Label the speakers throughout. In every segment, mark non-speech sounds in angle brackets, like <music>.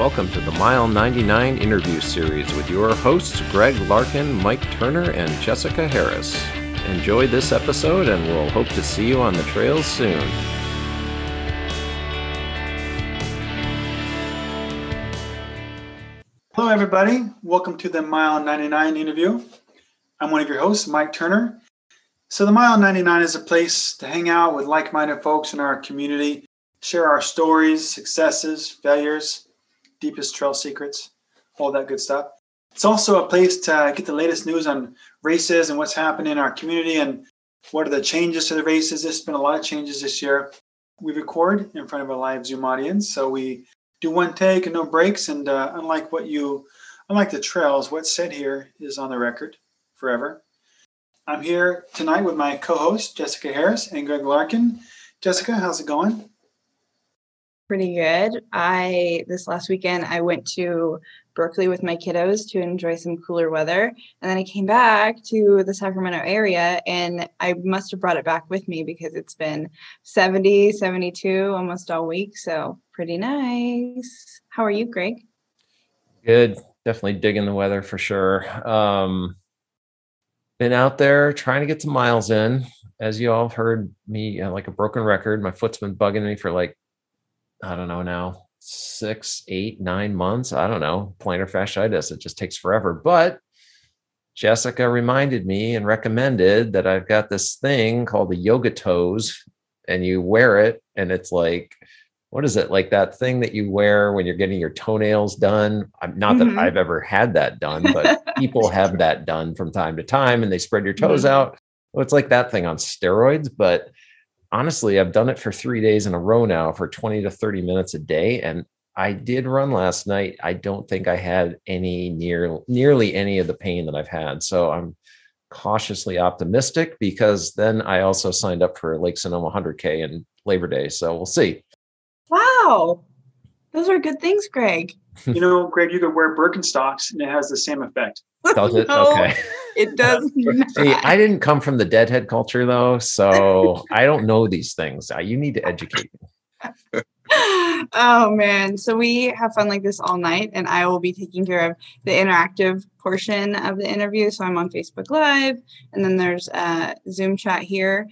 Speaker 1: welcome to the Mile 99 interview series with your hosts Greg Larkin, Mike Turner, and Jessica Harris. Enjoy this episode, and we'll hope to see you on the trails soon.
Speaker 2: Hello, everybody. Welcome to the Mile 99 interview. I'm one of your hosts, Mike Turner. So, the Mile 99 is a place to hang out with like minded folks in our community, share our stories, successes, failures, deepest trail secrets, all that good stuff. It's also a place to get the latest news on races and what's happening in our community and what are the changes to the races. There's been a lot of changes this year. We record in front of a live Zoom audience, so we do one take and no breaks. And uh, unlike what you, unlike the trails, what's said here is on the record forever. I'm here tonight with my co-host Jessica Harris and Greg Larkin. Jessica, how's it going?
Speaker 3: Pretty good. I this last weekend I went to Berkeley with my kiddos to enjoy some cooler weather, and then I came back to the Sacramento area and I must have brought it back with me because it's been 70, 72 almost all week, so pretty nice. How are you, Greg?
Speaker 1: Good. Definitely digging the weather for sure. Um been out there trying to get some miles in. As you all heard me uh, like a broken record. My foot's been bugging me for like I don't know now, six, eight, nine months. I don't know, plantar fasciitis. It just takes forever. But Jessica reminded me and recommended that I've got this thing called the yoga toes, and you wear it, and it's like, what is it like that thing that you wear when you're getting your toenails done? I'm not mm-hmm. that I've ever had that done, but people <laughs> have that done from time to time, and they spread your toes mm-hmm. out. Well, it's like that thing on steroids, but honestly, I've done it for three days in a row now for 20 to 30 minutes a day. And I did run last night. I don't think I had any near nearly any of the pain that I've had. So I'm cautiously optimistic because then I also signed up for Lake Sonoma 100K and Labor Day. So we'll see.
Speaker 3: Wow. Those are good things, Greg. <laughs>
Speaker 2: You know, Greg, you could wear Birkenstocks and it has the same effect.
Speaker 1: Does it? <laughs> no. Okay.
Speaker 3: It <laughs> does.
Speaker 1: See, I didn't come from the deadhead culture though, so I don't know these things. You need to educate me. <laughs>
Speaker 3: oh man. So we have fun like this all night, and I will be taking care of the interactive portion of the interview. So I'm on Facebook Live, and then there's a Zoom chat here.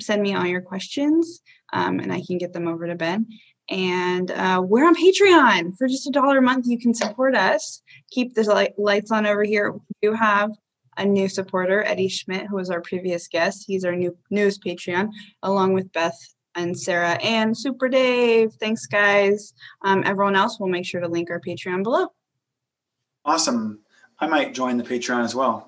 Speaker 3: Send me all your questions, um, and I can get them over to Ben. And uh, we're on Patreon for just a dollar a month. You can support us keep the light, lights on over here. We do have a new supporter, Eddie Schmidt, who was our previous guest. He's our new news Patreon, along with Beth and Sarah and Super Dave. Thanks, guys. Um, everyone else, we'll make sure to link our Patreon below.
Speaker 2: Awesome. I might join the Patreon as well.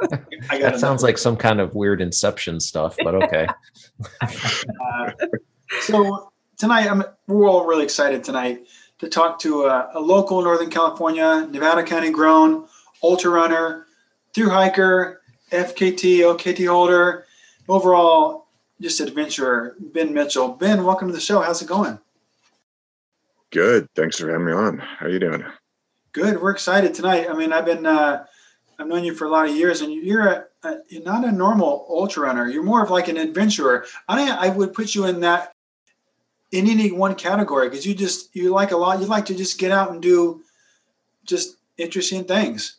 Speaker 2: <laughs>
Speaker 1: that sounds like some kind of weird Inception stuff, but okay. <laughs> uh,
Speaker 2: so tonight, I'm, we're all really excited tonight to talk to a, a local Northern California, Nevada County grown ultra runner, through hiker, FKT, OKT holder, overall just adventurer, Ben Mitchell. Ben, welcome to the show. How's it going?
Speaker 4: Good. Thanks for having me on. How are you doing?
Speaker 2: Good. We're excited tonight. I mean, I've been uh, I've known you for a lot of years, and you're a, a, you're not a normal ultra runner. You're more of like an adventurer. I I would put you in that in any one category because you just you like a lot you like to just get out and do just interesting things.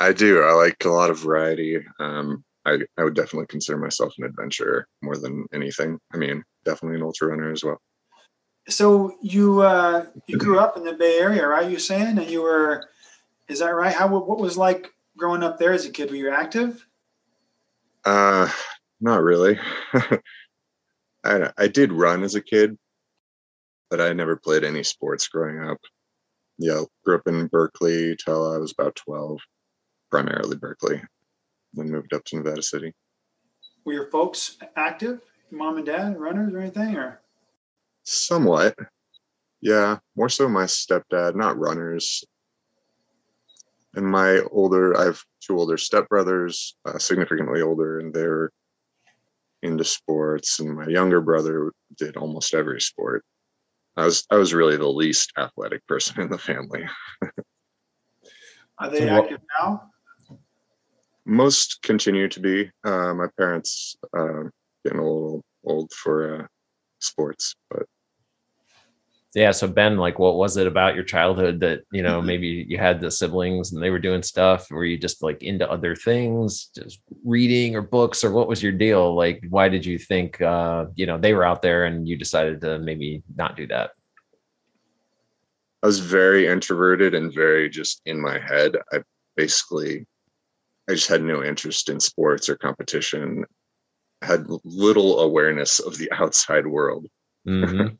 Speaker 4: I do i like a lot of variety um, I, I would definitely consider myself an adventurer more than anything i mean definitely an ultra runner as well.
Speaker 2: So you uh, you grew up in the bay area right you saying and you were is that right? How what was like growing up there as a kid? Were you active?
Speaker 4: Uh not really <laughs> I I did run as a kid, but I never played any sports growing up. Yeah, grew up in Berkeley till I was about twelve, primarily Berkeley. Then moved up to Nevada City.
Speaker 2: Were your folks active? Mom and dad runners or anything, or?
Speaker 4: Somewhat. Yeah, more so my stepdad, not runners. And my older, I have two older stepbrothers, uh, significantly older, and they're into sports, and my younger brother did almost every sport. I was I was really the least athletic person in the family.
Speaker 2: Are they so active now?
Speaker 4: Most continue to be. Uh, my parents uh, getting a little old for uh, sports, but
Speaker 1: yeah so ben like what was it about your childhood that you know maybe you had the siblings and they were doing stuff were you just like into other things just reading or books or what was your deal like why did you think uh you know they were out there and you decided to maybe not do that
Speaker 4: I was very introverted and very just in my head. I basically, I just had no interest in sports or competition. had little awareness of the <laughs> outside world.
Speaker 1: mm-hmm.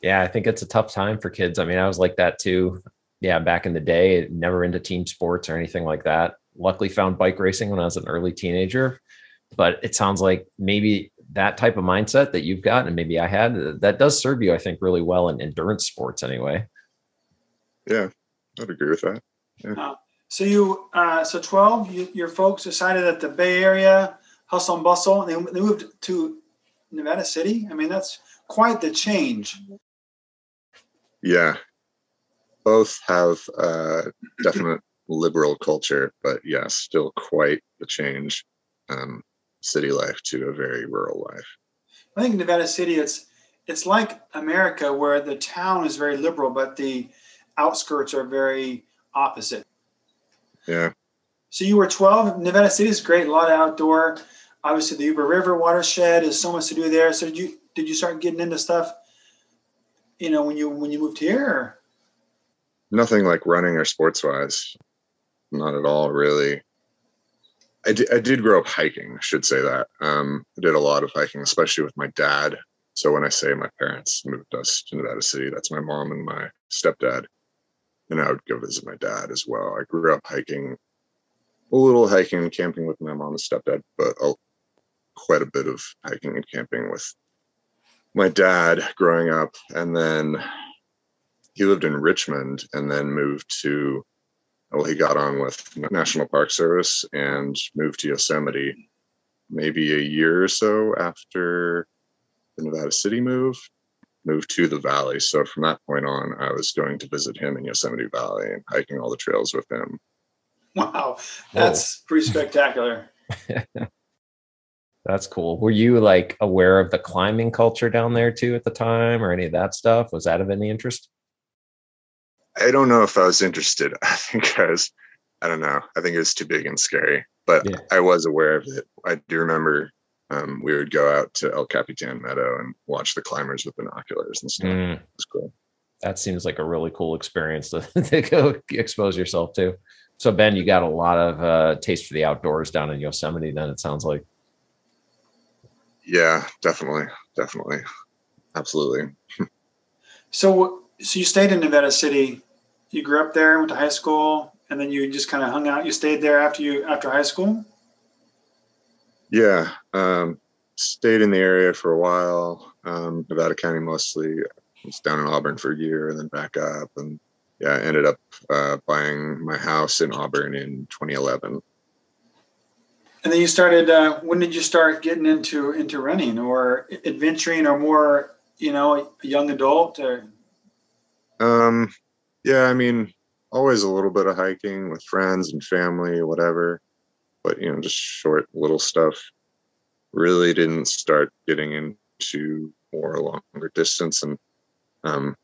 Speaker 1: Yeah, I think it's a tough time for kids. I mean, I was like that too. Yeah, back in the day, never into team sports or anything like that. Luckily, found bike racing when I was an early teenager. But it sounds like maybe that type of mindset that you've got and maybe I had, that does serve you, I think, really well in endurance sports anyway.
Speaker 4: Yeah, I'd agree with that. Yeah.
Speaker 2: Uh, so you, uh, so 12, you, your folks decided that the Bay Area, hustle and bustle, and they, they moved to Nevada City. I mean, that's quite the change.
Speaker 4: Yeah. Both have uh, definite liberal culture, but yeah, still quite the change. Um, city life to a very rural life.
Speaker 2: I think Nevada City, it's it's like America, where the town is very liberal, but the outskirts are very opposite.
Speaker 4: Yeah.
Speaker 2: So you were 12. Nevada City is great, a lot of outdoor. Obviously, the Yuba River watershed is so much to do there. So did you did you start getting into stuff? You know, when you when you moved here.
Speaker 4: Nothing like running or sports wise. Not at all, really. I did, I did grow up hiking. I should say that. Um, I did a lot of hiking, especially with my dad. So when I say my parents moved us to Nevada City, that's my mom and my stepdad. And I would go visit my dad as well. I grew up hiking, a little hiking and camping with my mom and stepdad, but a, quite a bit of hiking and camping with my dad growing up. And then he lived in Richmond and then moved to well, he got on with National Park Service and moved to Yosemite maybe a year or so after the Nevada City move, moved to the valley. So from that point on, I was going to visit him in Yosemite Valley and hiking all the trails with him.
Speaker 2: Wow, that's Whoa. pretty spectacular. <laughs>
Speaker 1: That's cool. Were you like aware of the climbing culture down there too at the time or any of that stuff? Was that of any interest?
Speaker 4: I don't know if I was interested. <laughs> I think I was, I don't know. I think it was too big and scary, but yeah. I was aware of it. I do remember um, we would go out to El Capitan Meadow and watch the climbers with binoculars and stuff. Mm. It was cool.
Speaker 1: That seems like a really cool experience to, <laughs> to go expose yourself to. So Ben, you got a lot of uh, taste for the outdoors down in Yosemite. Then it sounds like.
Speaker 4: Yeah, definitely, definitely, absolutely.
Speaker 2: so, so you stayed in Nevada City you grew up there, went to high school, and then you just kind of hung out. You stayed there after you after high school.
Speaker 4: Yeah, um, stayed in the area for a while. Um, Nevada County mostly. was down in Auburn for a year, and then back up, and yeah, I ended up uh, buying my house in Auburn in 2011.
Speaker 2: And then you started. Uh, when did you start getting into into running or adventuring, or more, you know, a young adult? Or
Speaker 4: um, yeah, I mean, always a little bit of hiking with friends and family, whatever. But you know, just short little stuff. Really didn't start getting into more longer distance and um,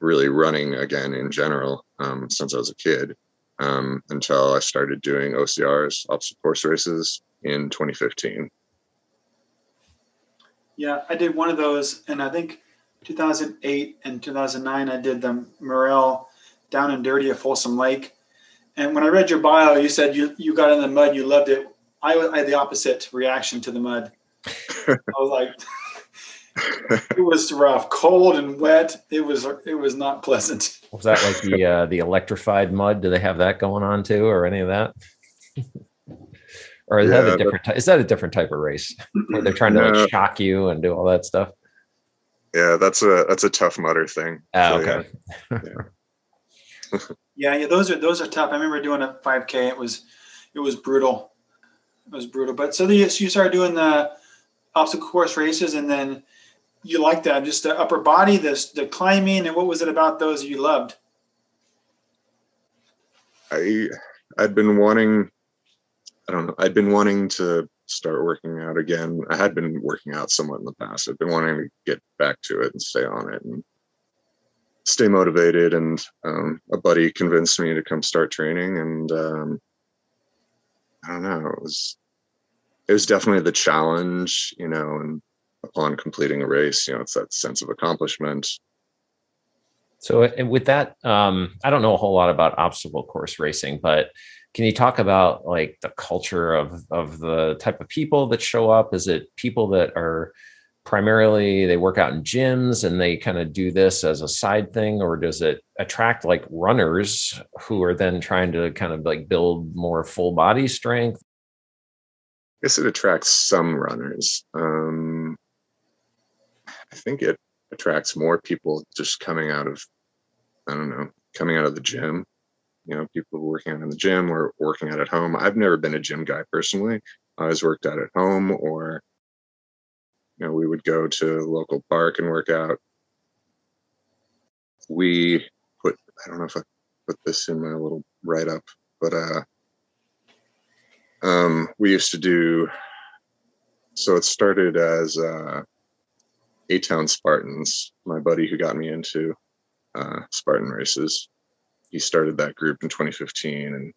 Speaker 4: really running again in general um, since I was a kid um, until I started doing OCRs, obstacle course races, in 2015.
Speaker 2: Yeah, I did one of those, and I think 2008 and 2009 I did the Merrell down and dirty at Folsom Lake. And when I read your bio, you said you, you got in the mud, you loved it. I, I had the opposite reaction to the mud. <laughs> I was like, it was rough, cold and wet. It was it was not pleasant.
Speaker 1: Was that like the uh, the electrified mud? Do they have that going on too, or any of that? <laughs> or is yeah, that a different? Ty- is that a different type of race where they're trying to no. like shock you and do all that stuff?
Speaker 4: Yeah, that's a that's a tough mudder thing.
Speaker 1: Oh, so, okay.
Speaker 2: Yeah. <laughs> yeah, yeah, those are those are tough. I remember doing a 5K. It was it was brutal. It was brutal. But so, the, so you started doing the obstacle course races, and then you liked that just the upper body, this the climbing, and what was it about those you loved?
Speaker 4: I I'd been wanting. I don't know. I'd been wanting to start working out again. I had been working out somewhat in the past. I've been wanting to get back to it and stay on it. And stay motivated. And um, a buddy convinced me to come start training, and um, I don't know, it was it was definitely the challenge, you know, and upon completing a race, you know, it's that sense of accomplishment.
Speaker 1: So with that, um, I don't know a whole lot about obstacle course racing, but can you talk about like the culture of of the type of people that show up? Is it people that are primarily they work out in gyms and they kind of do this as a side thing or does it attract like runners who are then trying to kind of like build more full body strength
Speaker 4: i guess it attracts some runners um i think it attracts more people just coming out of i don't know coming out of the gym. You know people working out in the gym or working out at home. I've never been a gym guy personally. I always worked out at home or you know, we would go to local park and work out. We put, I don't know if I put this in my little write up, but uh, um, we used to do, so it started as uh, A Town Spartans, my buddy who got me into uh, Spartan races. He started that group in 2015 and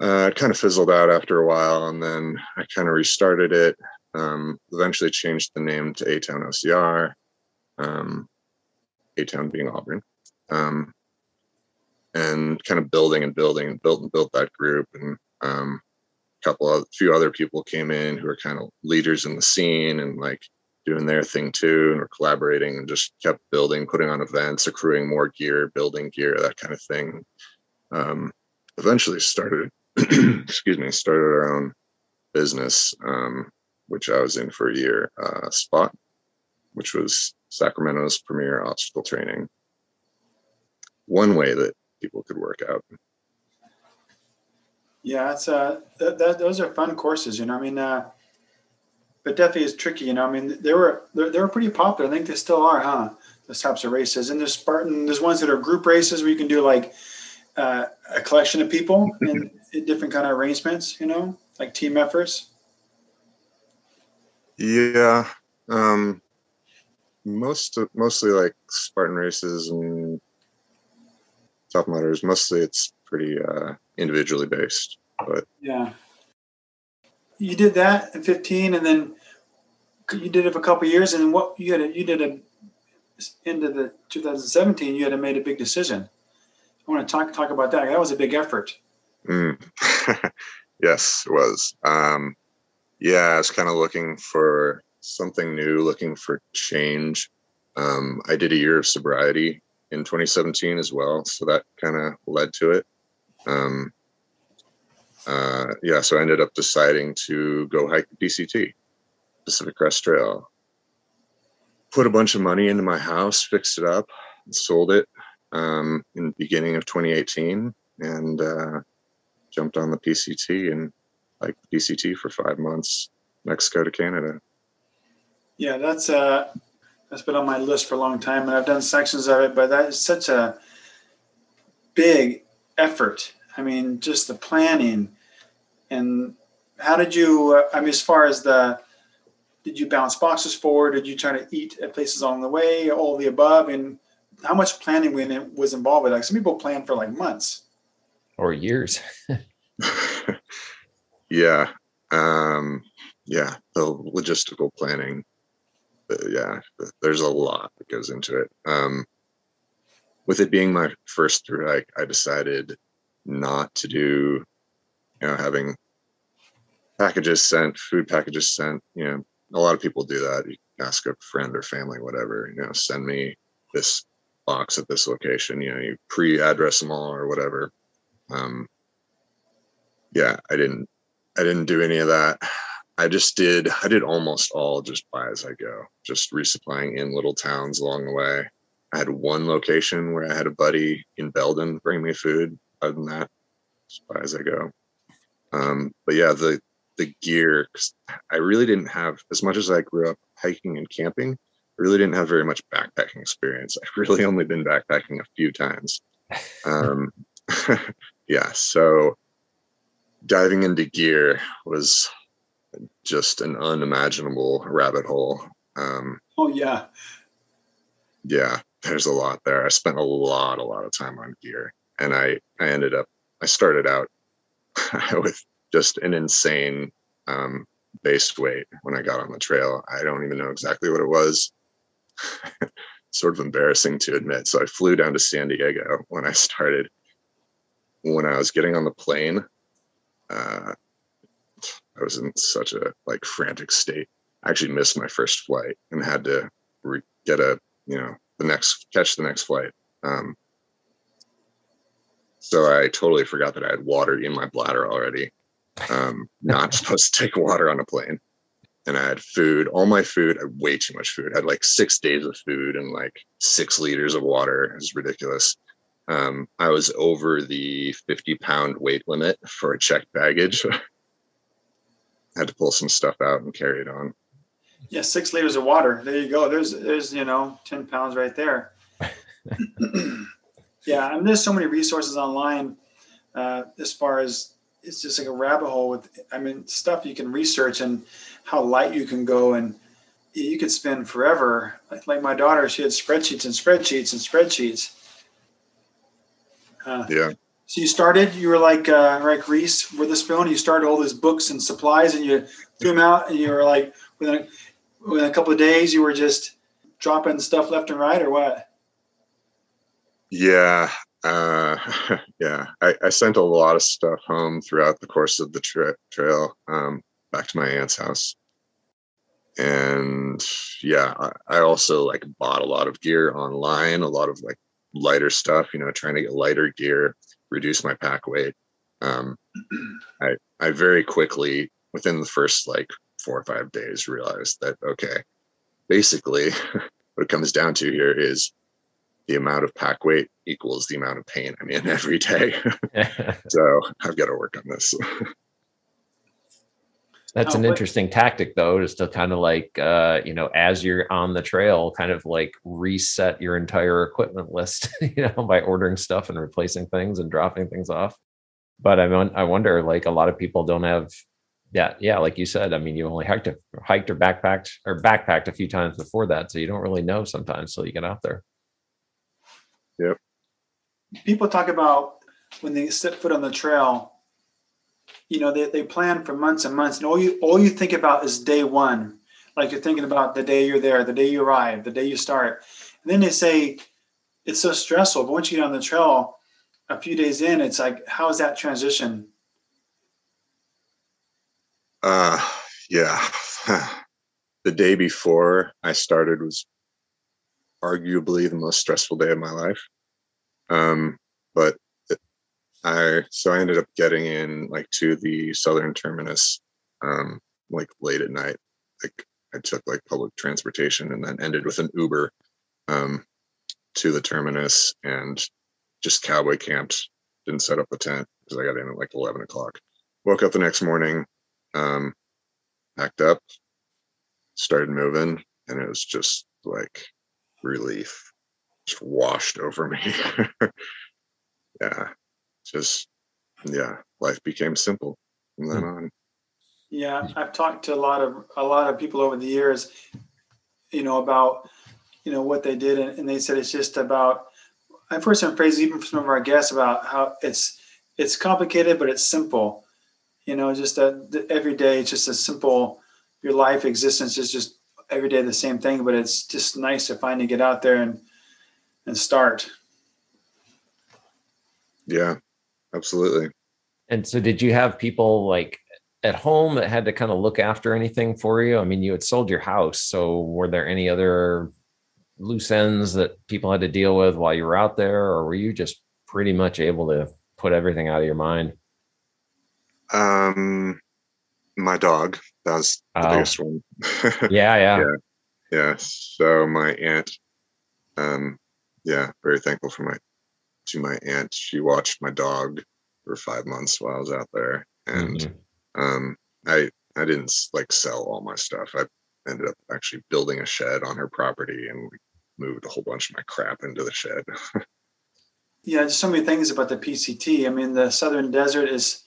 Speaker 4: uh, it kind of fizzled out after a while. And then I kind of restarted it um, eventually changed the name to A Town OCR, um, A Town being Auburn, um, and kind of building and building and built and built that group. And um, a couple of a few other people came in who are kind of leaders in the scene and like doing their thing too, and we're collaborating and just kept building, putting on events, accruing more gear, building gear, that kind of thing. Um, eventually started, <clears throat> excuse me, started our own business. Um, which I was in for a year, uh, Spot, which was Sacramento's premier obstacle training. One way that people could work out.
Speaker 2: Yeah, it's uh, those are fun courses, you know. I mean, uh, but definitely is tricky, you know. I mean, they were they were pretty popular. I think they still are, huh? Those types of races, and there's Spartan. There's ones that are group races where you can do like uh, a collection of people <laughs> in, in different kind of arrangements, you know, like team efforts.
Speaker 4: Yeah. Um, most mostly like Spartan races and Tough Mudders. Mostly it's pretty uh, individually based. But
Speaker 2: yeah, you did that in 15, and then you did it for a couple years, and what you had a, you did a into the 2017 you had to made a big decision. I want to talk talk about that. That was a big effort.
Speaker 4: Mm. <laughs> yes, it was. Um, yeah, I was kind of looking for something new, looking for change. Um, I did a year of sobriety in 2017 as well, so that kind of led to it. Um, uh, yeah, so I ended up deciding to go hike the PCT, Pacific Crest Trail. Put a bunch of money into my house, fixed it up, sold it um, in the beginning of 2018, and uh, jumped on the PCT and like PCT for five months, Mexico to Canada.
Speaker 2: Yeah, that's uh, that's been on my list for a long time, and I've done sections of it. But that is such a big effort. I mean, just the planning and how did you? Uh, I mean, as far as the did you bounce boxes forward? Did you try to eat at places along the way? All the above, and how much planning was involved with? Like some people plan for like months
Speaker 1: or years. <laughs> <laughs>
Speaker 4: Yeah. Um, yeah. The logistical planning. Uh, yeah. There's a lot that goes into it. Um, with it being my first through hike, I decided not to do, you know, having packages sent, food packages sent. You know, a lot of people do that. You ask a friend or family, whatever, you know, send me this box at this location. You know, you pre-address them all or whatever. Um, yeah, I didn't I didn't do any of that. I just did, I did almost all just buy as I go, just resupplying in little towns along the way. I had one location where I had a buddy in Belden bring me food. Other than that, just buy as I go. Um, but yeah, the the gear, I really didn't have as much as I grew up hiking and camping. I really didn't have very much backpacking experience. <laughs> I've really only been backpacking a few times. Um, <laughs> yeah, so diving into gear was just an unimaginable rabbit hole. Um,
Speaker 2: oh yeah,
Speaker 4: yeah. there's a lot there. I spent a lot, a lot of time on gear, and I I ended up I started out <laughs> with just an insane um, base weight when I got on the trail. I don't even know exactly what it was. <laughs> sort of embarrassing to admit. So I flew down to San Diego when I started. When I was getting on the plane, uh, I was in such a like frantic state. I actually missed my first flight and had to re- get a you know the next catch the next flight. Um, so I totally forgot that I had water in my bladder already. Um, not <laughs> supposed to take water on a plane. And I had food, all my food, I had way too much food. I had like six days of food and like six liters of water. It was ridiculous. Um, I was over the 50 pound weight limit for a checked baggage. I <laughs> had to pull some stuff out and carry it on.
Speaker 2: Yeah, six liters of water. There you go. There's there's you know, 10 pounds right there. <laughs> yeah, I and there's so many resources online uh, as far as it's just like a rabbit hole with I mean stuff you can research and how light you can go and you could spend forever. Like, like my daughter, she had spreadsheets and spreadsheets and spreadsheets.
Speaker 4: Uh, yeah.
Speaker 2: So you started, you were like uh, like Reese Witherspoon. You started all these books and supplies, and you threw them out, and you were like within a, within a couple of days, you were just dropping stuff left and right, or what?
Speaker 4: Yeah, uh, <laughs> yeah. I, I, sent a lot of stuff home throughout the course of the tra- trail, um, back to my aunt's house, and yeah, I, I also like bought a lot of gear online, a lot of like lighter stuff. You know, trying to get lighter gear reduce my pack weight. Um, <clears throat> I I very quickly within the first like four or five days realized that okay, basically <laughs> what it comes down to here is the amount of pack weight equals the amount of pain I'm in <laughs> every day. <laughs> so I've got to work on this. <laughs>
Speaker 1: That's an interesting tactic, though, just to kind of like, uh, you know, as you're on the trail, kind of like reset your entire equipment list, you know, by ordering stuff and replacing things and dropping things off. But I mean, I wonder, like, a lot of people don't have, yeah, yeah, like you said. I mean, you only hiked, hiked or backpacked or backpacked a few times before that, so you don't really know sometimes till you get out there.
Speaker 4: Yep.
Speaker 2: People talk about when they set foot on the trail, you know, they, they plan for months and months, and all you all you think about is day one. Like you're thinking about the day you're there, the day you arrive, the day you start. And then they say it's so stressful. But once you get on the trail, a few days in, it's like, how is that transition?
Speaker 4: Uh yeah. <laughs> the day before I started was arguably the most stressful day of my life. Um, but I so I ended up getting in like to the southern terminus um like late at night. Like I took like public transportation and then ended with an Uber um to the terminus and just cowboy camped. Didn't set up a tent because I got in at like eleven o'clock. Woke up the next morning, um, packed up, started moving, and it was just like relief just washed over me. <laughs> yeah just yeah, life became simple from then hmm. on.
Speaker 2: Yeah, I've talked to a lot of a lot of people over the years, you know, about you know what they did, and, and they said it's just about. I've heard some phrases even from some of our guests about how it's it's complicated, but it's simple. You know, just that every day it's just a simple. Your life existence is just every day the same thing, but it's just nice to finally get out there and and start.
Speaker 4: Yeah, absolutely.
Speaker 1: And so, did you have people like at home that had to kind of look after anything for you? I mean, you had sold your house, so were there any other loose ends that people had to deal with while you were out there, or were you just pretty much able to put everything out of your mind?
Speaker 4: Um, my dog. That was the oh. biggest one. <laughs>
Speaker 1: yeah, yeah,
Speaker 4: yeah, yeah. So my aunt, um, yeah, very thankful for my to my aunt. She watched my dog for five months while I was out there, and mm-hmm. um, I I didn't like sell all my stuff. I ended up actually building a shed on her property, and we moved a whole bunch of my crap into the shed. <laughs>
Speaker 2: yeah, just so many things about the PCT. I mean, the Southern Desert is.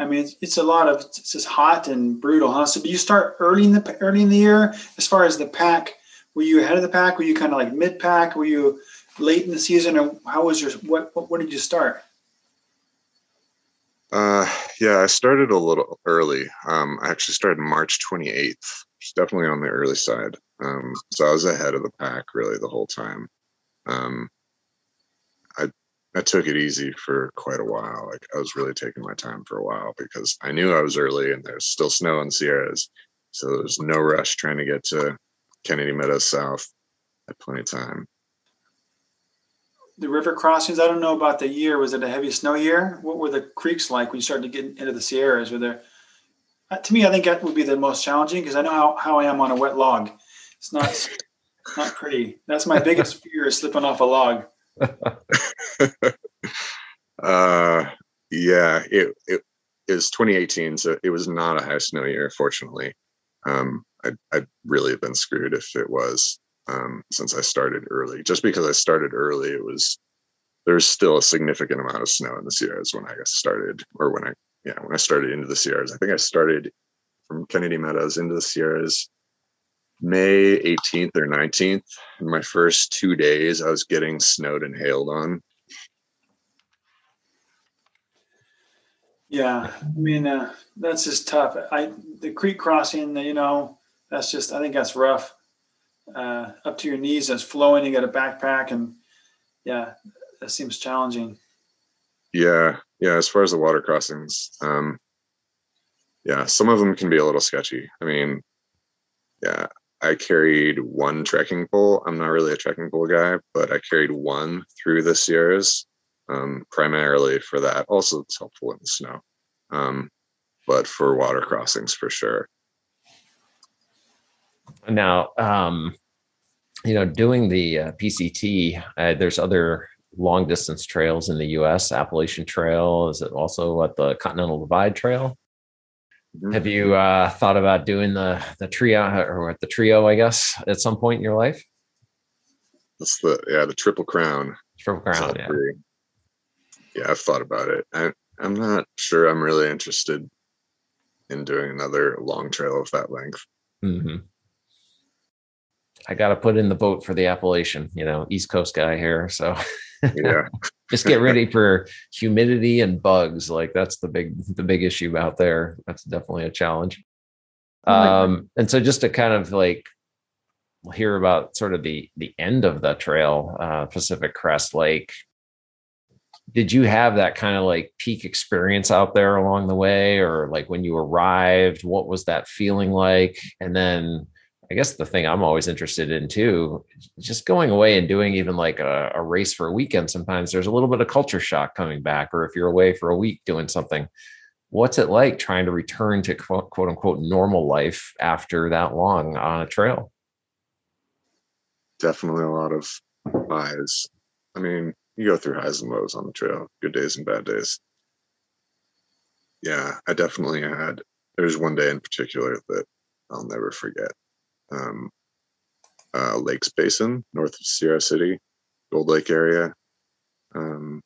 Speaker 2: I mean, it's, it's a lot of it's just hot and brutal, huh? So, but you start early in the early in the year as far as the pack were you ahead of the pack? Were you kind of like mid pack? Were you late in the season, or how was your what? What, what did you start?
Speaker 4: Uh, yeah, I started a little early. Um, I actually started March 28th, which definitely on the early side. Um, so I was ahead of the pack really the whole time. Um, I took it easy for quite a while. Like I was really taking my time for a while because I knew I was early and there's still snow in Sierras, so there's no rush trying to get to Kennedy Meadows South. I had plenty of time.
Speaker 2: The river crossings. I don't know about the year. Was it a heavy snow year? What were the creeks like when you started to get into the Sierras? Were there? Uh, to me, I think that would be the most challenging because I know how, how I am on a wet log. It's not not pretty. That's my biggest fear is slipping off a log. <laughs>
Speaker 4: uh, yeah, it, it is 2018, so it was not a high snow year, fortunately. Um, I'd, I'd really have been screwed if it was um, since I started early. Just because I started early, it was there's still a significant amount of snow in the Sierras when I started, or when I yeah when I started into the Sierras. I think I started from Kennedy Meadows into the Sierras May 18th or 19th. In my first two days, I was getting snowed and hailed on.
Speaker 2: Yeah, I mean uh, that's just tough. I the creek crossing, you know, that's just I think that's rough. Uh, up to your knees, that's flowing. You got a backpack, and yeah, that seems challenging.
Speaker 4: Yeah, yeah. As far as the water crossings, um, yeah, some of them can be a little sketchy. I mean, yeah, I carried one trekking pole. I'm not really a trekking pole guy, but I carried one through the Sierras, um, primarily for that. Also, it's helpful in the snow, um, but for water crossings for sure.
Speaker 1: Now, um, you know, doing the uh, PCT, uh, there's other long distance trails in the U.S. Appalachian Trail. Is it also what the Continental Divide Trail? Mm-hmm. Have you uh, thought about doing the the trio or the trio? I guess at some point in your life.
Speaker 4: That's the yeah the triple crown.
Speaker 1: Triple crown. Yeah.
Speaker 4: yeah, I've thought about it. I, I'm not sure. I'm really interested in doing another long trail of that length.
Speaker 1: Mm-hmm. I got to put in the vote for the Appalachian. You know, East Coast guy here, so <laughs>
Speaker 4: yeah. <laughs>
Speaker 1: Just get ready for humidity and bugs. Like that's the big the big issue out there. That's definitely a challenge. Um, and so just to kind of like hear about sort of the the end of the trail, uh, Pacific Crest Lake. Did you have that kind of like peak experience out there along the way, or like when you arrived? What was that feeling like? And then I guess the thing I'm always interested in too, just going away and doing even like a, a, race for a weekend, sometimes there's a little bit of culture shock coming back, or if you're away for a week doing something, what's it like trying to return to quote, quote unquote normal life after that long on a trail?
Speaker 4: Definitely a lot of highs. I mean, you go through highs and lows on the trail, good days and bad days. Yeah, I definitely had. There's one day in particular that I'll never forget um, uh, Lakes Basin, north of Sierra City, Gold Lake area. Um,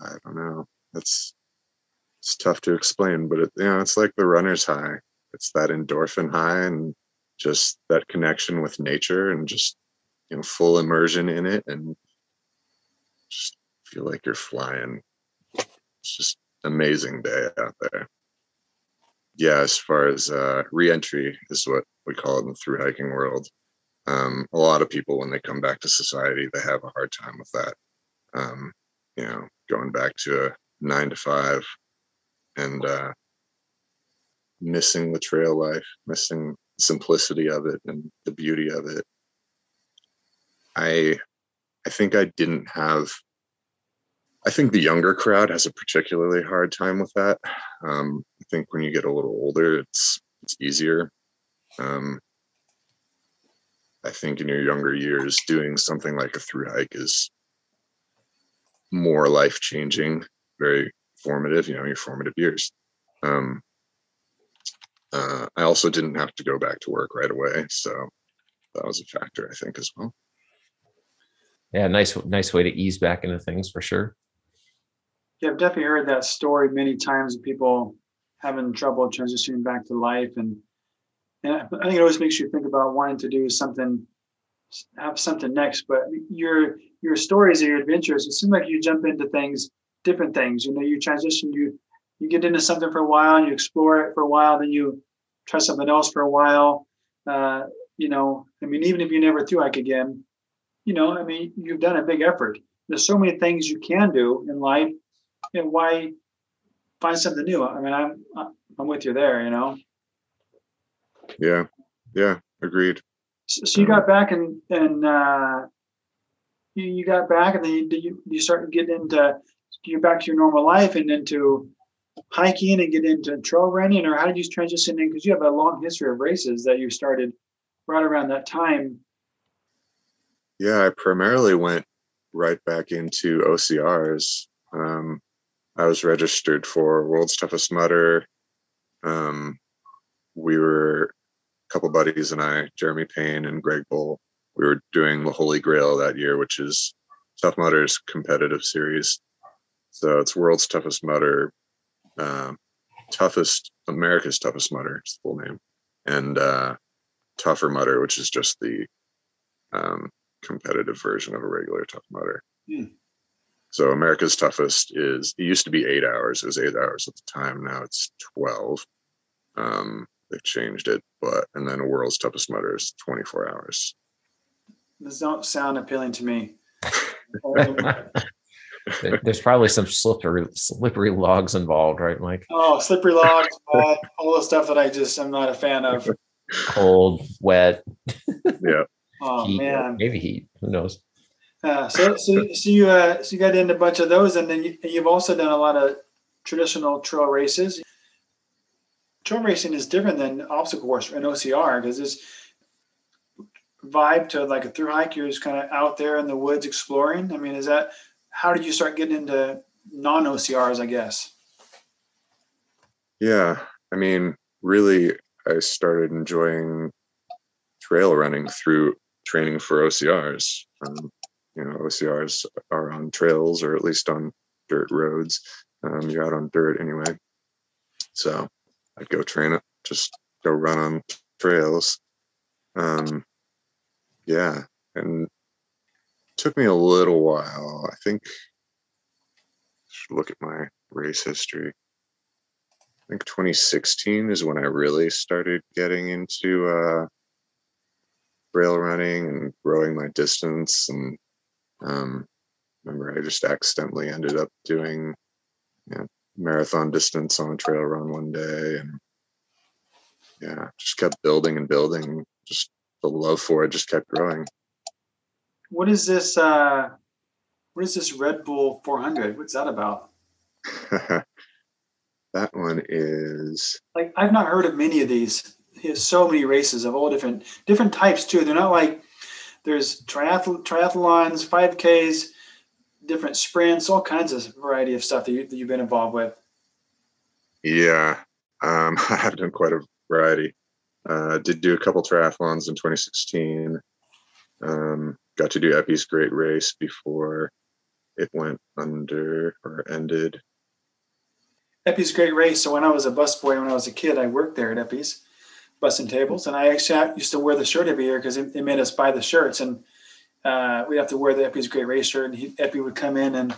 Speaker 4: I don't know. It's it's tough to explain, but it, you know, it's like the runner's high. It's that endorphin high and just that connection with nature and just you know full immersion in it and just feel like you're flying. It's just amazing day out there yeah, as far as uh, reentry is what we call it in the through hiking world. Um, a lot of people, when they come back to society, they have a hard time with that. Um, you know, going back to a nine to five and uh, missing the trail life, missing simplicity of it and the beauty of it. I, I think I didn't have I think the younger crowd has a particularly hard time with that. Um, think when you get a little older, it's it's easier. Um, I think in your younger years, doing something like a through hike is more life changing, very formative. You know, your formative years. Um, uh, I also didn't have to go back to work right away, so that was a factor, I think, as well.
Speaker 1: Yeah, nice, nice way to ease back into things for sure.
Speaker 2: Yeah, I've definitely heard that story many times of people having trouble transitioning back to life. And and I think it always makes you think about wanting to do something, have something next. But your your stories or your adventures, it seems like you jump into things, different things. You know, you transition, you you get into something for a while, and you explore it for a while, then you try something else for a while. Uh, you know, I mean, even if you never through hike again, you know, I mean, you've done a big effort. There's so many things you can do in life. and why find something new? I mean, I'm I'm with you there. You know.
Speaker 4: Yeah, yeah, agreed.
Speaker 2: So, so you got back and and uh, you, you got back, and then you you, you start getting into you're back to your normal life and into hiking and get into trail running, or how did you transition in? Because you have a long history of races that you started right around that time.
Speaker 4: Yeah, I primarily went right back into OCRs. Um, I was registered for World's Toughest Mudder. Um, we were a couple buddies and I, Jeremy Payne and Greg Bull, we were doing the Holy Grail that year, which is Tough Mudder's competitive series. So it's World's Toughest Mudder, uh, toughest America's Toughest Mudder, is the full name, and uh, Tougher Mudder, which is just the um, competitive version of a regular Tough Mudder.
Speaker 2: Hmm.
Speaker 4: So America's Toughest is it used to be eight hours. It was eight hours at the time. Now it's twelve. Um, they've changed it, but and then a World's Toughest Mudder is twenty four hours.
Speaker 2: Does don't sound appealing to me.
Speaker 1: There's probably some slippery slippery logs involved, right, Mike?
Speaker 2: Oh, slippery logs, mud, all the stuff that I just I'm not a fan of.
Speaker 1: Cold, wet.
Speaker 4: Yeah.
Speaker 2: Oh
Speaker 1: heat,
Speaker 2: man.
Speaker 1: maybe heat. Who knows?
Speaker 2: Uh, so, so, so you, uh, so you got into a bunch of those, and then you, you've also done a lot of traditional trail races. Trail racing is different than obstacle course and OCR because it's vibe to like a through hike. You're just kind of out there in the woods exploring. I mean, is that how did you start getting into non OCRs? I guess.
Speaker 4: Yeah. I mean, really, I started enjoying trail running through training for OCRs. Um, you know, OCRs are on trails or at least on dirt roads. Um, you're out on dirt anyway. So I'd go train it, just go run on trails. Um, yeah. And took me a little while. I think, look at my race history. I think 2016 is when I really started getting into uh, trail running and growing my distance. And um, remember, I just accidentally ended up doing you know, marathon distance on a trail run one day, and yeah, just kept building and building. Just the love for it just kept growing.
Speaker 2: What is this? Uh, what is this Red Bull 400? What's that about? <laughs>
Speaker 4: that one is
Speaker 2: Like I've not heard of many of these. He has so many races of all different different types too. They're not like there's triath- triathlons, 5Ks, different sprints, all kinds of variety of stuff that, you, that you've been involved with.
Speaker 4: Yeah, um, <laughs> I have done quite a variety. Uh, did do a couple triathlons in 2016. Um, got to do Eppie's Great Race before it went under or ended.
Speaker 2: Eppie's Great Race. So when I was a busboy, when I was a kid, I worked there at Eppie's, busing tables, and I actually used to wear the shirt every year because they made us buy the shirts, and uh, we'd have to wear the Eppie's Great Race shirt. And he, Eppie would come in and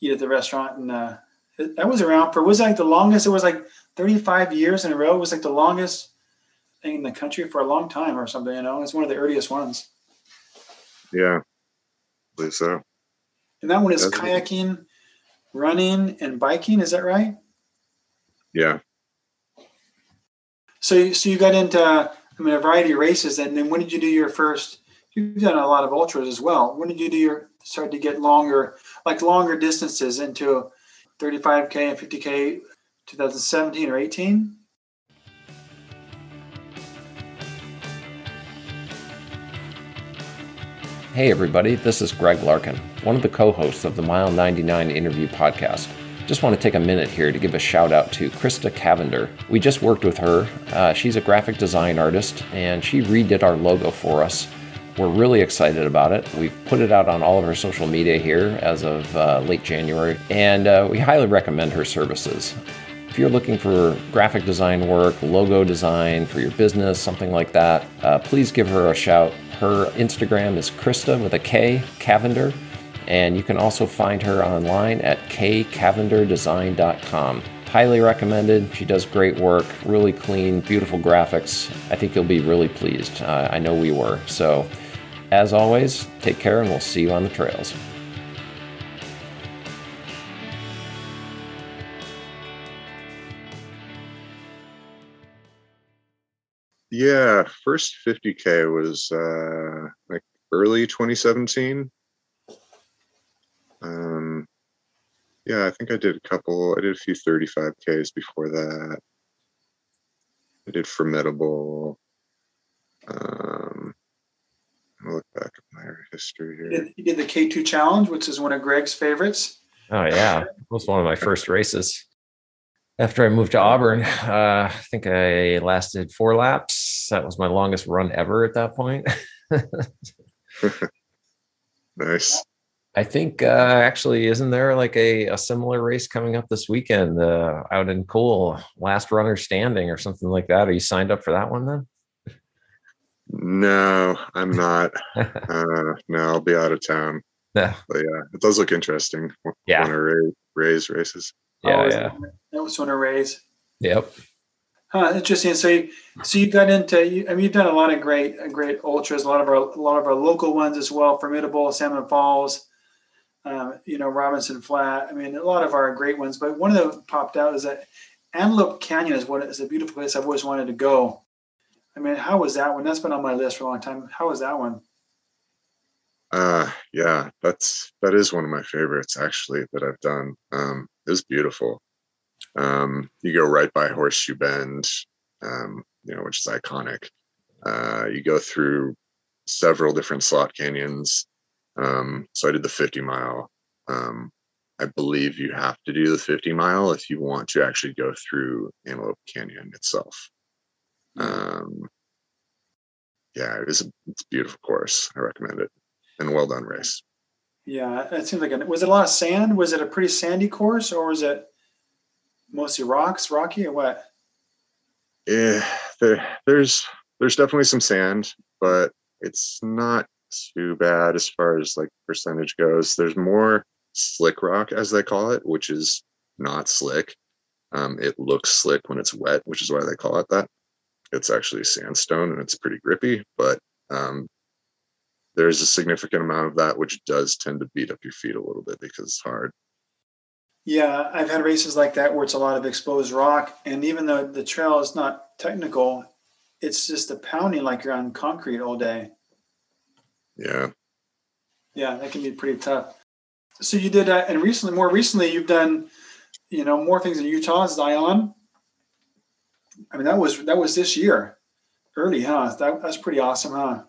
Speaker 2: eat at the restaurant, and uh, that was around for was like the longest. It was like 35 years in a row. It was like the longest thing in the country for a long time or something. You know, it's one of the earliest ones.
Speaker 4: Yeah, I believe so.
Speaker 2: And that one is
Speaker 4: That's-
Speaker 2: kayaking, running, and biking. Is that right?
Speaker 4: Yeah.
Speaker 2: So, so you got into, I mean, a variety of races, and then when did you do your first? You've done a lot of ultras as well. When did you do your start to get longer, like longer distances into 35k and 50k, 2017 or 18?
Speaker 1: Hey, everybody, this is Greg Larkin, one of the co hosts of the Mile 99 interview podcast. Just want to take a minute here to give a shout out to Krista Cavender. We just worked with her. Uh, she's a graphic design artist and she redid our logo for us. We're really excited about it. We've put it out on all of our social media here as of uh, late January, and uh, we highly recommend her services. If you're looking for graphic design work, logo design for your business, something like that, uh, please give her a shout. Her Instagram is Krista with a K, Cavender, and you can also find her online at kcavenderdesign.com. Highly recommended. She does great work, really clean, beautiful graphics. I think you'll be really pleased. Uh, I know we were. So, as always, take care and we'll see you on the trails.
Speaker 4: Yeah, first 50K was uh, like early 2017. Um, yeah, I think I did a couple. I did a few 35Ks before that. I did Formidable. Um, I'll look back at my history
Speaker 2: You
Speaker 4: here.
Speaker 2: did, you did the K2 Challenge, which is one of Greg's favorites.
Speaker 1: Oh yeah, it was one of my first races. After I moved to Auburn, uh, I think I lasted four laps. That was my longest run ever at that point. <laughs> <laughs>
Speaker 4: Nice.
Speaker 1: I think uh, actually, isn't there like a, a similar race coming up this weekend uh, out in Cool, last runner standing or something like that? Are you signed up for that one then?
Speaker 4: No, I'm not. <laughs> uh, no, I'll be out of town.
Speaker 1: Yeah,
Speaker 4: But yeah, it does look interesting.
Speaker 1: Yeah.
Speaker 4: Want to raise, raise races?
Speaker 1: yeah,
Speaker 2: Always-
Speaker 1: yeah.
Speaker 2: That was one of Ray's.
Speaker 1: Yep.
Speaker 2: Huh, interesting. So, you, so you got into. You, I mean, you've done a lot of great, uh, great ultras. A lot of our, a lot of our local ones as well. Formidable, Salmon Falls. Uh, you know, Robinson Flat. I mean, a lot of our great ones. But one of them popped out is that Antelope Canyon is what is a beautiful place I've always wanted to go. I mean, how was that one? That's been on my list for a long time. How was that one?
Speaker 4: Uh yeah, that's that is one of my favorites actually that I've done. Um it was beautiful. Um you go right by Horseshoe Bend, um, you know, which is iconic. Uh you go through several different slot canyons. Um so I did the 50 mile. Um I believe you have to do the 50 mile if you want to actually go through Antelope Canyon itself. Um yeah, it is a, it's a beautiful course. I recommend it and well done race.
Speaker 2: Yeah, it seems like a, was it a lot of sand? Was it a pretty sandy course, or was it mostly rocks, rocky, or what?
Speaker 4: Yeah, there, there's there's definitely some sand, but it's not too bad as far as like percentage goes. There's more slick rock, as they call it, which is not slick. Um, it looks slick when it's wet, which is why they call it that. It's actually sandstone and it's pretty grippy, but um, there's a significant amount of that which does tend to beat up your feet a little bit because it's hard.
Speaker 2: Yeah, I've had races like that where it's a lot of exposed rock, and even though the trail is not technical, it's just a pounding like you're on concrete all day.
Speaker 4: Yeah.
Speaker 2: Yeah, that can be pretty tough. So you did that, and recently, more recently, you've done, you know, more things in Utah. Zion. I mean, that was that was this year, early, huh? That, that's pretty awesome, huh?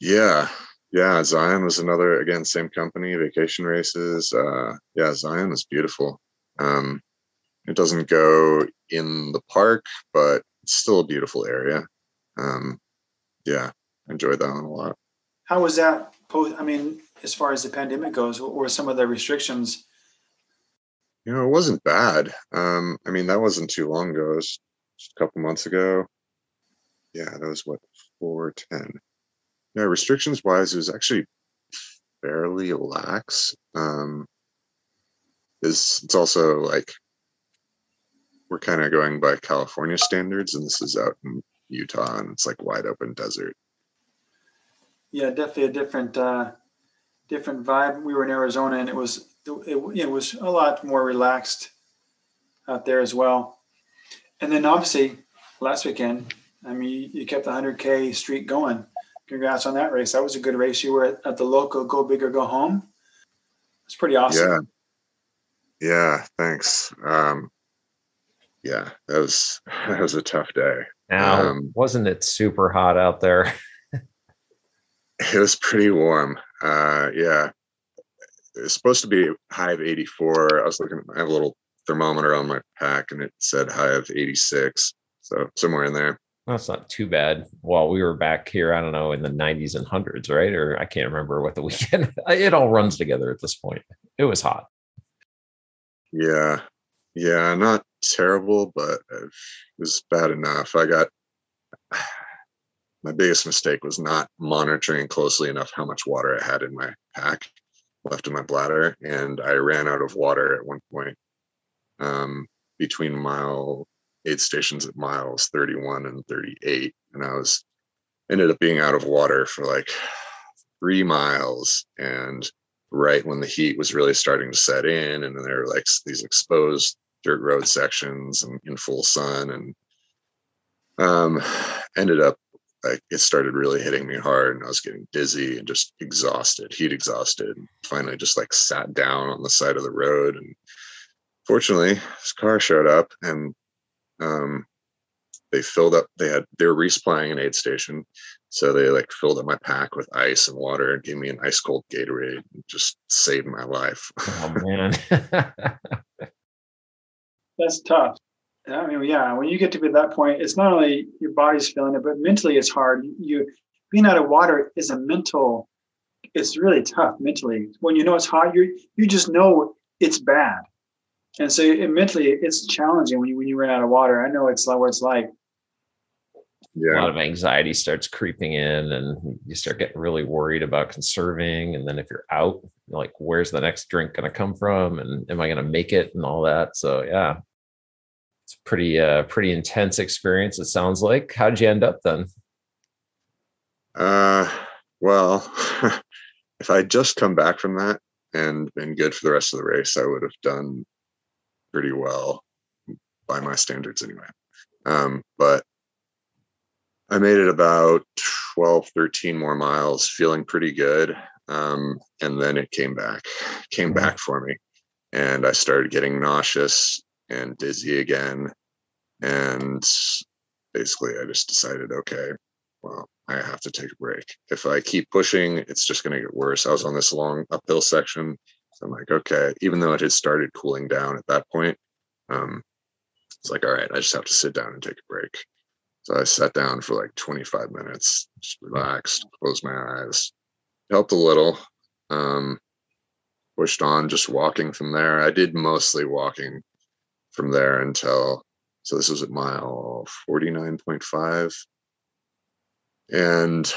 Speaker 4: Yeah. Yeah. Zion was another, again, same company, vacation races. Uh, yeah, Zion was beautiful. Um, it doesn't go in the park, but it's still a beautiful area. Um, yeah, enjoyed that one a lot.
Speaker 2: How was that? Post, I mean, as far as the pandemic goes, what were some of the restrictions?
Speaker 4: You know, it wasn't bad. Um, I mean, that wasn't too long ago. It was just a couple months ago. Yeah, that was what, 410. Yeah, restrictions wise, it was actually fairly lax. Um, is it's also like we're kind of going by California standards, and this is out in Utah, and it's like wide open desert.
Speaker 2: Yeah, definitely a different uh, different vibe. We were in Arizona, and it was it, it was a lot more relaxed out there as well. And then obviously last weekend, I mean, you, you kept the 100k streak going. Congrats on that race. That was a good race. You were at, at the local Go Big or Go Home. It's pretty awesome.
Speaker 4: Yeah, yeah. Thanks. Um, yeah, that was <laughs> that was a tough day.
Speaker 1: Now,
Speaker 4: Um,
Speaker 1: wasn't it super hot out there? <laughs>
Speaker 4: It was pretty warm. Uh, yeah, it was supposed to be high of 84. I was looking. I have a little thermometer on my pack, and it said high of 86. So somewhere in there.
Speaker 1: That's not too bad. Well, we were back here, I don't know, in the 90s and hundreds, right? Or I can't remember what the <laughs> weekend. It all runs together at this point. It was hot.
Speaker 4: Yeah, yeah, not terrible, but it was bad enough. I got my biggest mistake was not monitoring closely enough how much water I had in my pack left in my bladder, and I ran out of water at one point um, between mile eight stations at miles 31 and 38, and I was ended up being out of water for like three miles, and right when the heat was really starting to set in, and there were like these exposed dirt road sections and in full sun, and um, ended up like it started really hitting me hard and I was getting dizzy and just exhausted, heat exhausted. Finally, just like sat down on the side of the road. And fortunately, this car showed up and um, they filled up, they had, they were resupplying an aid station. So they like filled up my pack with ice and water and gave me an ice cold Gatorade and just saved my life.
Speaker 1: Oh, man. <laughs> <laughs>
Speaker 2: That's tough. I mean, yeah, when you get to be at that point, it's not only your body's feeling it, but mentally it's hard. You being out of water is a mental, it's really tough mentally. When you know it's hot, you you just know it's bad. And so it, mentally it's challenging when you when you run out of water. I know it's like what it's like.
Speaker 1: Yeah. A lot of anxiety starts creeping in and you start getting really worried about conserving. And then if you're out, like where's the next drink gonna come from? And am I gonna make it and all that? So yeah, it's pretty uh pretty intense experience it sounds like. How did you end up then?
Speaker 4: Uh well <laughs> if I'd just come back from that and been good for the rest of the race i would have done pretty well by my standards anyway. Um but i made it about 12 13 more miles feeling pretty good um and then it came back came mm-hmm. back for me and i started getting nauseous and dizzy again. And basically, I just decided, okay, well, I have to take a break. If I keep pushing, it's just going to get worse. I was on this long uphill section. So I'm like, okay, even though it had started cooling down at that point, um, it's like, all right, I just have to sit down and take a break. So I sat down for like 25 minutes, just relaxed, closed my eyes. Helped a little. Um, pushed on, just walking from there. I did mostly walking from there until so this was at mile 49.5 and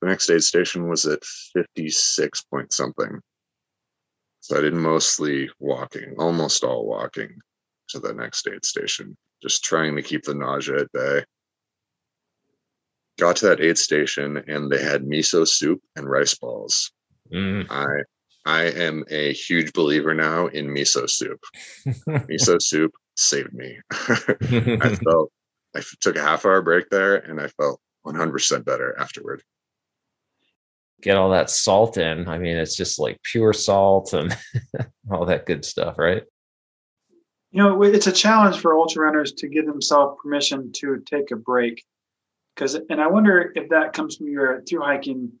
Speaker 4: the next aid station was at 56 point something. So i did mostly walking almost all walking to the next aid station just trying to keep the nausea at bay. Got to that aid station and they had miso soup and rice balls. Mm. i I am a huge believer now in miso soup. miso <laughs> soup saved me. <laughs> I felt I took a half hour break there and I felt 100% better afterward.
Speaker 1: Get all that salt in. I mean, it's just like pure salt and <laughs> all that good stuff, right?
Speaker 2: You know, it's a challenge for ultra runners to give themselves permission to take a break. Because, and I wonder if that comes from your through hiking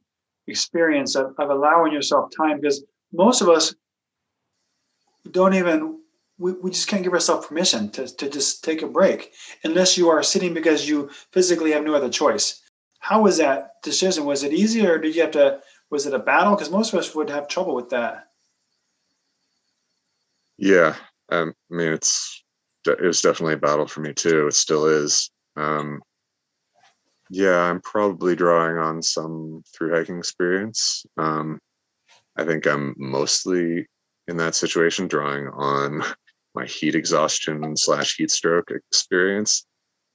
Speaker 2: experience of, of allowing yourself time. Because most of us don't even we, we just can't give ourselves permission to, to just take a break unless you are sitting because you physically have no other choice. How was that decision? Was it easy or did you have to was it a battle? Because most of us would have trouble with that.
Speaker 4: Yeah um, i mean it's it was definitely a battle for me too. It still is. Um, yeah i'm probably drawing on some through hiking experience. Um, I think I'm mostly in that situation drawing on <laughs> my heat exhaustion slash heat stroke experience,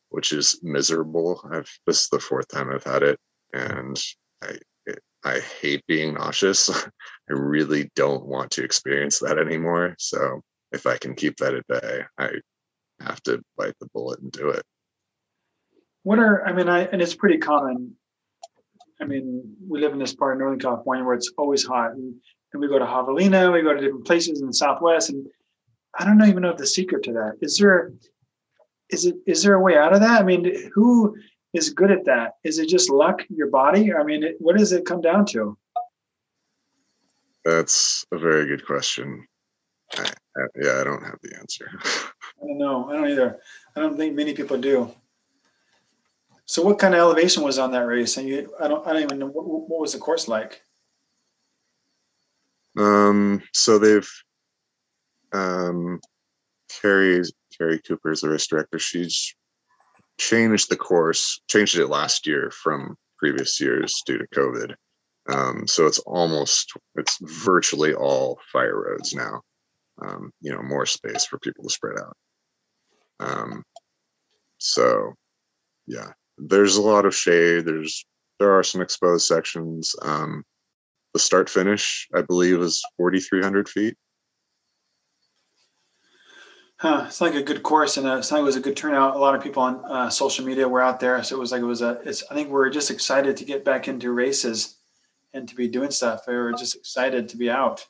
Speaker 4: which is miserable. I've this is the fourth time I've had it, and I it, I hate being nauseous. <laughs> I really don't want to experience that anymore. So if I can keep that at bay, I have to bite the bullet and do it.
Speaker 2: What are I mean, I and it's pretty common I mean, we live in this part of Northern California where it's always hot, and, and we go to Javelina, we go to different places in the Southwest, and I don't even know the secret to that. Is there, is it, is there a way out of that? I mean, who is good at that? Is it just luck, your body? I mean, it, what does it come down to?
Speaker 4: That's a very good question. I, I, yeah, I don't have the answer. <laughs>
Speaker 2: I don't know. I don't either. I don't think many people do. So what kind of elevation was on that race? And you, I don't, I don't even know what, what was the course like.
Speaker 4: Um, so they've um, carried Carrie Cooper is the race director. She's changed the course, changed it last year from previous years due to COVID. Um, so it's almost, it's virtually all fire roads now. Um, you know, more space for people to spread out. Um, so, yeah, there's a lot of shade. There's there are some exposed sections. Um, the start finish, I believe, is 4,300 feet.
Speaker 2: Huh. It's like a good course, and it's like it was a good turnout. A lot of people on uh, social media were out there, so it was like it was a. It's. I think we are just excited to get back into races, and to be doing stuff. We were just excited to be out.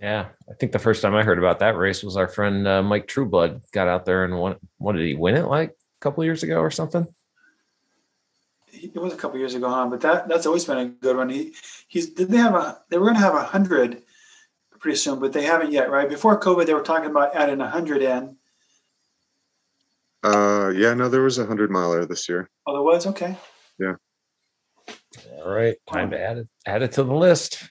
Speaker 1: Yeah, I think the first time I heard about that race was our friend uh, Mike Trueblood got out there and won. What did he win it like a couple years ago or something?
Speaker 2: It was a couple years ago, huh? But that that's always been a good one. He he's did they have a they were going to have a hundred pretty soon, but they haven't yet, right? Before COVID, they were talking about adding a hundred in.
Speaker 4: Uh, yeah, no, there was a hundred miler this year.
Speaker 2: Oh, there was okay.
Speaker 4: Yeah.
Speaker 1: All right, time to add it add it to the list.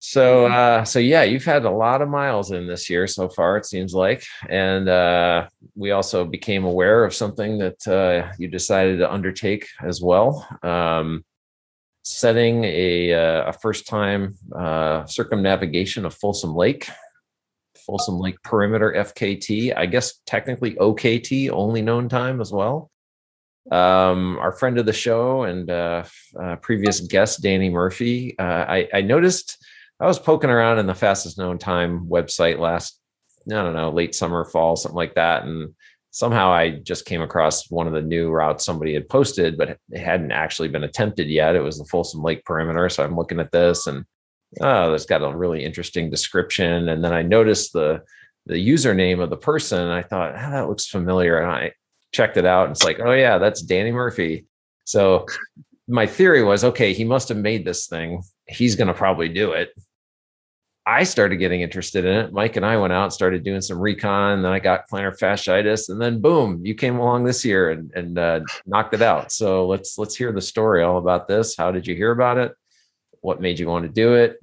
Speaker 1: So, uh, so yeah, you've had a lot of miles in this year so far, it seems like, and uh, we also became aware of something that uh, you decided to undertake as well, um, setting a, uh, a first-time uh, circumnavigation of Folsom Lake, Folsom Lake Perimeter FKT. I guess technically OKT, only known time as well. Um, our friend of the show and uh, previous guest Danny Murphy, I, I noticed I was poking around in the fastest known time website last, I don't know, late summer, fall, something like that. And somehow I just came across one of the new routes somebody had posted, but it hadn't actually been attempted yet. It was the Folsom Lake perimeter. So I'm looking at this and oh, that's got a really interesting description. And then I noticed the the username of the person. And I thought, oh, that looks familiar. And I checked it out. And it's like, oh yeah, that's Danny Murphy. So my theory was, okay, he must have made this thing. He's to probably do it. I started getting interested in it. Mike and I went out, started doing some recon, and then I got plantar fasciitis, and then boom, you came along this year and, and uh, knocked it out. So let's let's hear the story all about this. How did you hear about it? What made you want to do it?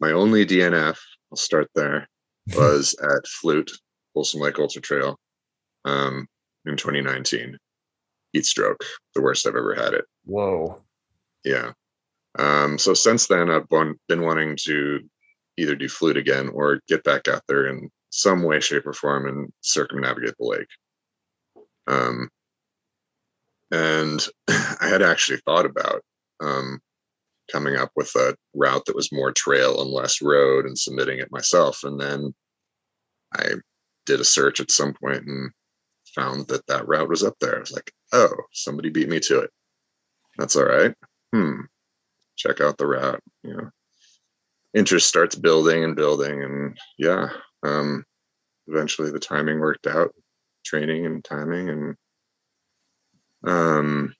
Speaker 4: My only DNF, I'll start there, <laughs> was at Flute, Folsom Lake Ultra Trail, um, in 2019. Heat stroke, the worst I've ever had it.
Speaker 1: Whoa.
Speaker 4: Yeah. Um, so since then, I've been wanting to either do flute again or get back out there in some way, shape, or form and circumnavigate the lake. Um, and <laughs> I had actually thought about um, coming up with a route that was more trail and less road and submitting it myself. And then I did a search at some point and found that that route was up there. I was like, oh, somebody beat me to it. That's all right. Hmm check out the route you know. Interest starts building and building and yeah um eventually the timing worked out training and timing and um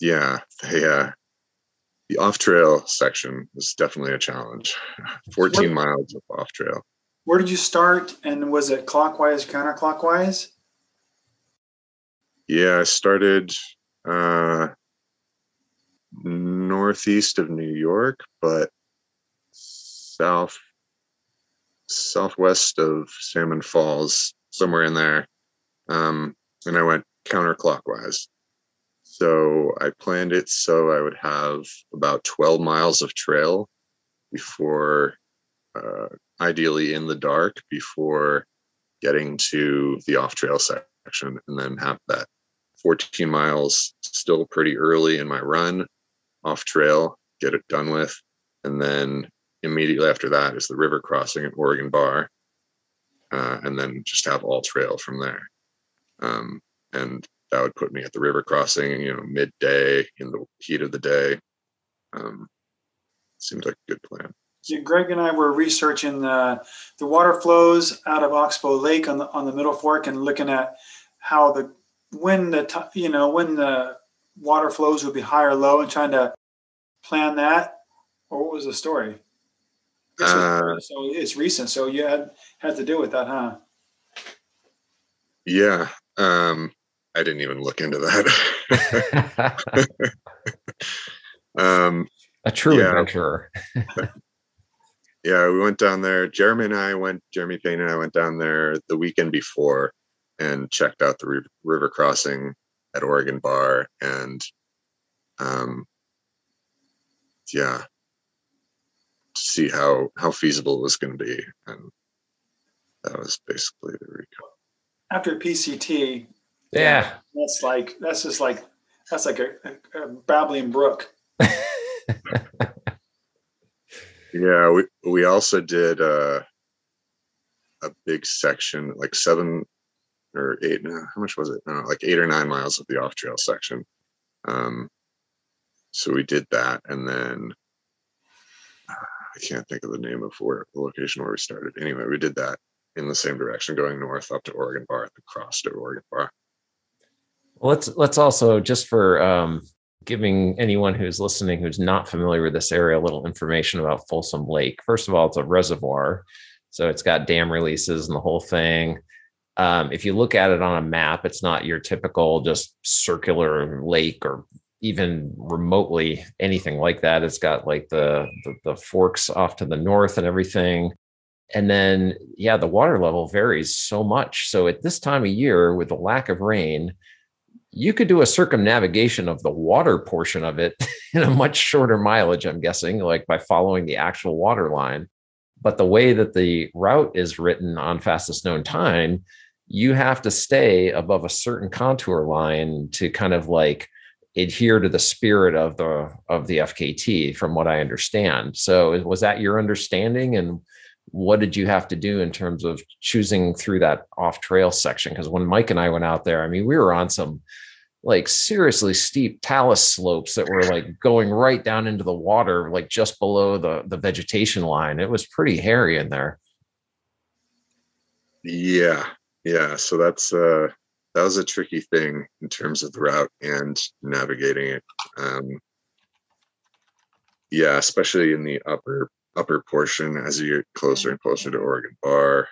Speaker 4: yeah the uh the off trail section was definitely a challenge. 14 miles of off trail.
Speaker 2: Where did you start and was it clockwise counterclockwise?
Speaker 4: Yeah i started uh northeast of New York, but south southwest of Salmon Falls, somewhere in there. Um, and I went counterclockwise. So I planned it so I would have about 12 miles of trail before, uh, ideally in the dark, before getting to the off trail section, and then have that 14 miles still pretty early in my run off trail, get it done with. And then immediately after that is the river crossing at Oregon Bar. Uh, and then just have all trail from there. Um, and that would put me at the river crossing, you know, midday in the heat of the day. Um, seems like a good plan.
Speaker 2: Yeah, Greg and I were researching the, the water flows out of Oxbow Lake on the on the Middle Fork and looking at how the when the you know when the water flows would be high or low and trying to plan that? Or what was the story? Uh, so it's recent. So you had had to deal with that, huh?
Speaker 4: Yeah. Um, I didn't even look into that. <laughs>
Speaker 1: um, a true yeah. adventurer. <laughs>
Speaker 4: yeah, we went down there. Jeremy and I went. Jeremy Payne and I went down there the weekend before and checked out the river crossing at Oregon Bar, and um, yeah, to see how how feasible it was going to be, and that was basically the recon.
Speaker 2: After PCT,
Speaker 1: yeah,
Speaker 2: that's like that's just like that's like a, a, a babbling brook. <laughs>
Speaker 4: yeah, we we also did uh, a big section, like seven or eight. How much was it? Know, like eight or nine miles of the off trail section. Um, so we did that, and then I can't think of the name of where the location where we started. Anyway, we did that in the same direction, going north up to Oregon Bar, then crossed to Oregon Bar.
Speaker 1: Let's let's also just for um, giving anyone who's listening who's not familiar with this area a little information about Folsom Lake. First of all, it's a reservoir, so it's got dam releases and the whole thing. Um, if you look at it on a map, it's not your typical just circular lake or even remotely anything like that. It's got like the, the, the forks off to the north and everything. And then, yeah, the water level varies so much. So at this time of year, with the lack of rain, you could do a circumnavigation of the water portion of it <laughs> in a much shorter mileage, I'm guessing, like by following the actual water line. But the way that the route is written on fastest known time, you have to stay above a certain contour line to kind of like adhere to the spirit of the of the FKT from what I understand. So was that your understanding? And what did you have to do in terms of choosing through that off trail section? Because when Mike and I went out there I mean we were on some like seriously steep talus slopes that were like going right down into the water like just below the the vegetation line. It was pretty hairy in there.
Speaker 4: Yeah yeah so that's uh that was a tricky thing in terms of the route and navigating it um yeah especially in the upper upper portion as you get closer and closer to oregon bar.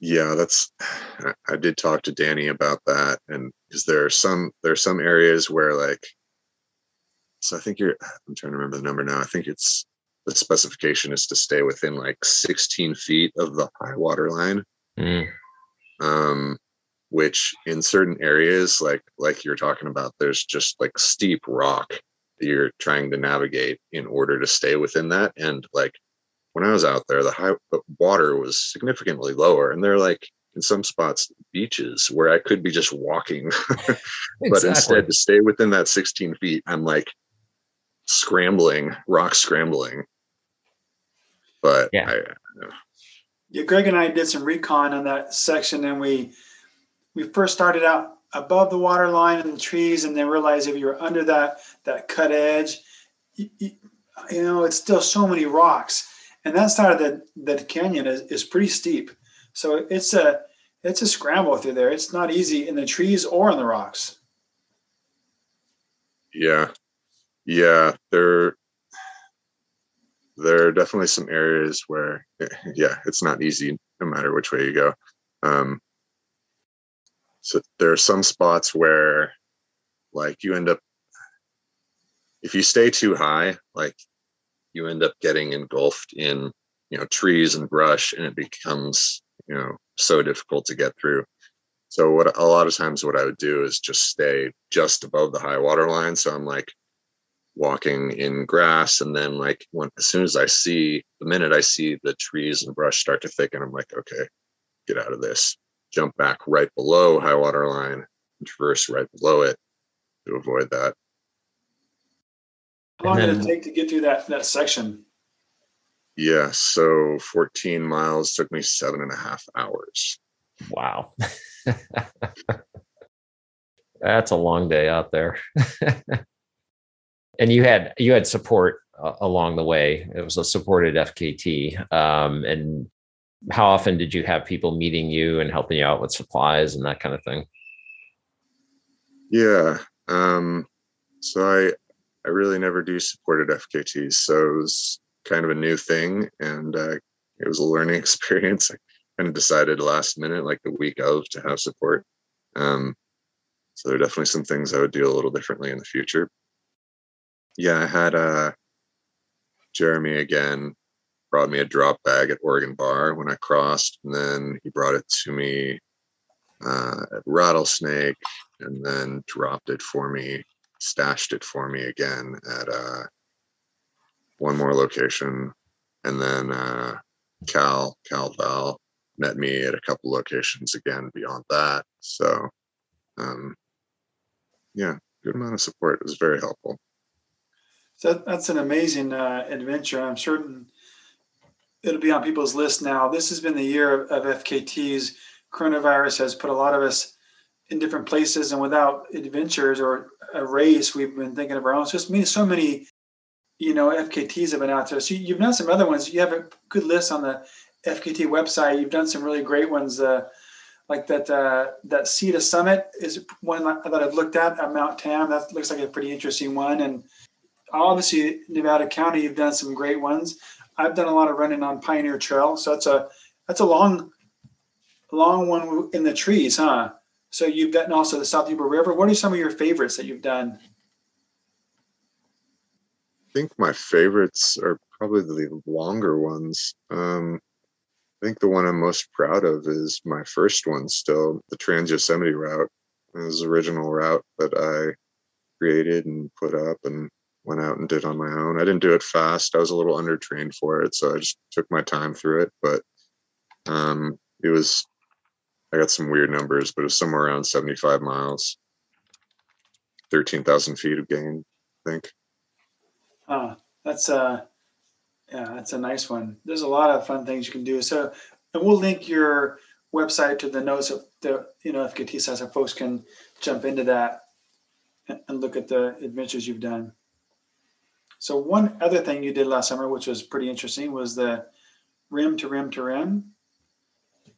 Speaker 4: Yeah that's <sighs> i did talk to danny about that and because there are some there are some areas where like so i think you're <sighs> i'm trying to remember the number now i think it's the specification is to stay within like 16 feet of the high water line mm. um which in certain areas like like you're talking about there's just like steep rock that you're trying to navigate in order to stay within that and like when i was out there the high water was significantly lower and they're like in some spots beaches where i could be just walking <laughs> but exactly. instead to stay within that 16 feet i'm like scrambling rock scrambling but
Speaker 1: yeah. I,
Speaker 2: yeah greg and i did some recon on that section and we we first started out above the water line and the trees and then realized if you were under that that cut edge you, you, know it's still so many rocks. And that side of the, the canyon is, is pretty steep. So it's a it's a scramble through there. It's not easy in the trees or in the rocks.
Speaker 4: Yeah. Yeah there there are definitely some areas where <laughs> yeah it's not easy no matter which way you go. Um, so there are some spots where like you end up if you stay too high like you end up getting engulfed in you know trees and brush and it becomes you know so difficult to get through. So what a lot of times what i would do is just stay just above the high water line so i'm like walking in grass and then like when as soon as i see the minute i see the trees and brush start to thicken i'm like okay get out of this jump back right below high water line and traverse right below it to avoid that.
Speaker 2: How long then, did it take to get through that that section?
Speaker 4: Yeah, so 14 miles took me seven and a half hours.
Speaker 1: Wow. <laughs> That's a long day out there. <laughs> and you had you had support uh, along the way. It was a supported FKT, um, and how often did you have people meeting you and helping you out with supplies and that kind of thing?
Speaker 4: Yeah. Um, so I I really never do supported FKTs, so it was kind of a new thing, and uh, it was a learning <laughs> experience. I kind of decided last minute, like the week of, to have support. Um, so there are definitely some things I would do a little differently in the future. Yeah, I had uh, Jeremy again brought me a drop bag at Oregon Bar when I crossed, and then he brought it to me uh, at Rattlesnake, and then dropped it for me, stashed it for me again at uh, one more location, and then uh, Cal Cal Val met me at a couple locations again beyond that. So, um, yeah, good amount of support. It was very helpful.
Speaker 2: So that's an amazing uh, adventure. I'm certain it'll be on people's list now. This has been the year of, of FKTs. Coronavirus has put a lot of us in different places, and without adventures or a race, we've been thinking of our own. It's just me, so many, you know, FKTs have been out there. So you've done some other ones. You have a good list on the FKT website. You've done some really great ones. Uh, like that uh, that Cedar Summit is one that I've looked at at Mount Tam. That looks like a pretty interesting one. And obviously Nevada County, you've done some great ones. I've done a lot of running on Pioneer Trail, so that's a that's a long, long one in the trees, huh? So you've done also the South Yuba River. What are some of your favorites that you've done?
Speaker 4: I think my favorites are probably the longer ones. Um, I think the one I'm most proud of is my first one still, the Trans Yosemite route. It was original route that I created and put up and went out and did on my own. I didn't do it fast. I was a little undertrained for it, so I just took my time through it. But um, it was, I got some weird numbers, but it was somewhere around 75 miles, 13,000 feet of gain, I think.
Speaker 2: Oh, that's a, yeah, that's a nice one. There's a lot of fun things you can do. So, and we'll link your website to the notes of the you know if site so folks can jump into that and look at the adventures you've done. So one other thing you did last summer, which was pretty interesting, was the rim to rim to rim.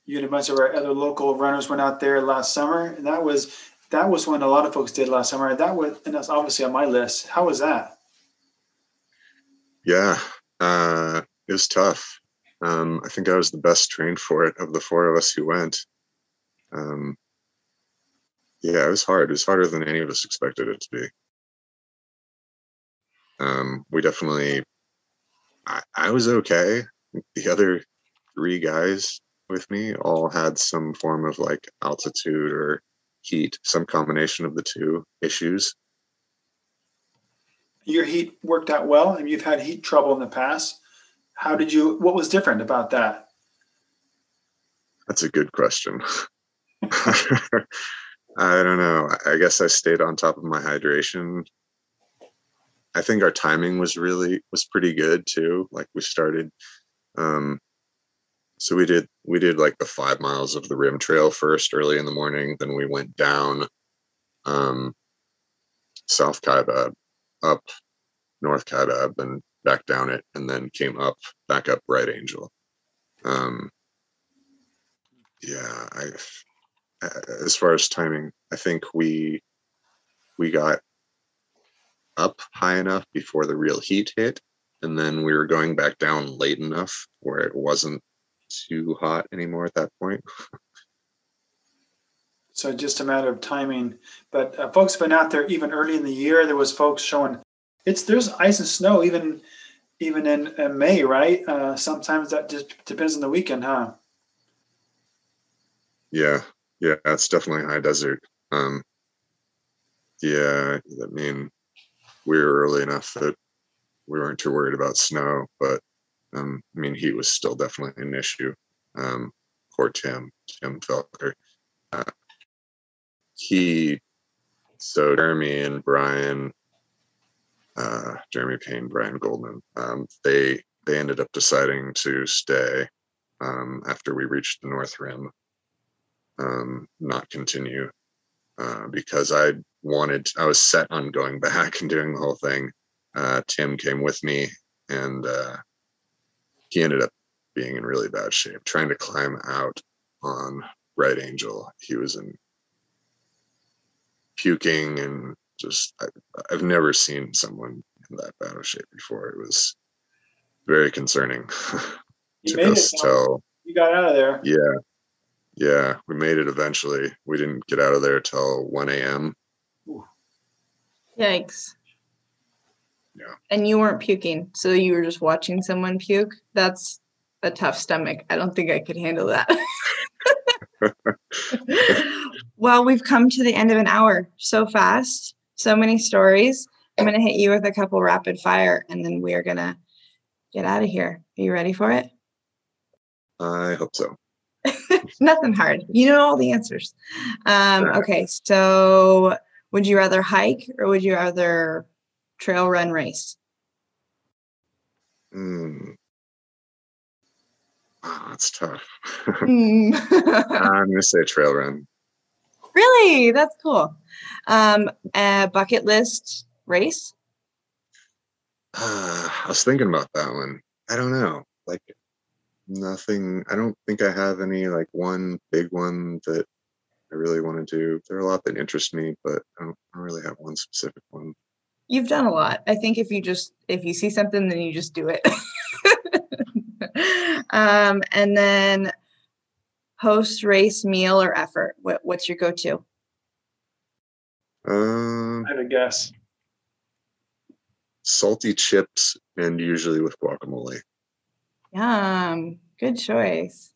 Speaker 2: You and a bunch of our other local runners went out there last summer, and that was that was one a lot of folks did last summer. And That was and that's obviously on my list. How was that?
Speaker 4: Yeah, uh, it was tough. Um, I think I was the best trained for it of the four of us who went. Um, yeah, it was hard. It was harder than any of us expected it to be um, we definitely I, I was okay. The other three guys with me all had some form of like altitude or heat some combination of the two issues.
Speaker 2: Your heat worked out well and you've had heat trouble in the past. How did you what was different about that?
Speaker 4: That's a good question. <laughs> I don't know. I guess i stayed on top of my hydration I think our timing was really was pretty good too. Like we started um so we did we did like the 5 miles of the rim trail first early in the morning, then we went down um South Kaibab, up North Kaibab, and back down it and then came up back up Bright Angel. Um yeah, I as far as timing, I think we we got up high enough before the real heat hit. And then we were going back down late enough where it wasn't too hot anymore at that point.
Speaker 2: so just a matter of timing. But uh, folks have been out there even early in the year. There was folks showing it's there's ice and snow even even in, in May, right? Uh, sometimes that just depends on the weekend, huh?
Speaker 4: Yeah, yeah, that's definitely high desert. Um, yeah, I mean, we were early enough that we weren't too worried about snow, but um, I mean, heat was still definitely an issue um, for Tim, Tim Felker. Uh, he, so Jeremy and Brian, uh, Jeremy Payne, Brian Goldman, um, they they ended up deciding to stay um, after we reached the North Rim, um, not continue uh, because I wanted, I was set on going <laughs> back and doing the whole thing. Uh, Tim came with me and uh, he ended up being in really bad shape, trying to climb out on Bright Angel. He was in puking and just, I, I've never seen someone in that bad of shape before. It was very concerning. <laughs>
Speaker 2: You made it. Till, you got out of there.
Speaker 4: Yeah. Yeah, we made it eventually. We didn't get out of there till 1 a.m.
Speaker 3: Yikes.
Speaker 4: Yeah.
Speaker 3: And you weren't puking, so you were just watching someone puke. That's a tough stomach. I don't think I could handle that. <laughs> well, we've come to the end of an hour so fast. So many stories. I'm going to hit you with a couple rapid fire and then we are going to get out of here. Are you ready for it?
Speaker 4: I hope so. <laughs>
Speaker 3: Nothing hard. You know all the answers. Um, okay, so would you rather hike or would you rather trail run race?
Speaker 4: Hmm. Wow, that's tough. <laughs>
Speaker 3: Hmm. <laughs>
Speaker 4: I'm gonna say trail run.
Speaker 3: really? That's cool. Um, a bucket list race?
Speaker 4: Ah, <sighs> I was thinking about that one. I don't know. Like nothing. I don't think I have any like one big one that I really want to do. There are a lot that interest me, but I don't, I don't really have one specific one.
Speaker 3: You've done a lot. I think if you just if you see something, then you just do it. <laughs> um, and then post race meal or effort. What, what's your go to?
Speaker 4: Um,
Speaker 2: I have a guess.
Speaker 4: salty chips and usually with guacamole.
Speaker 3: Yum. Good choice.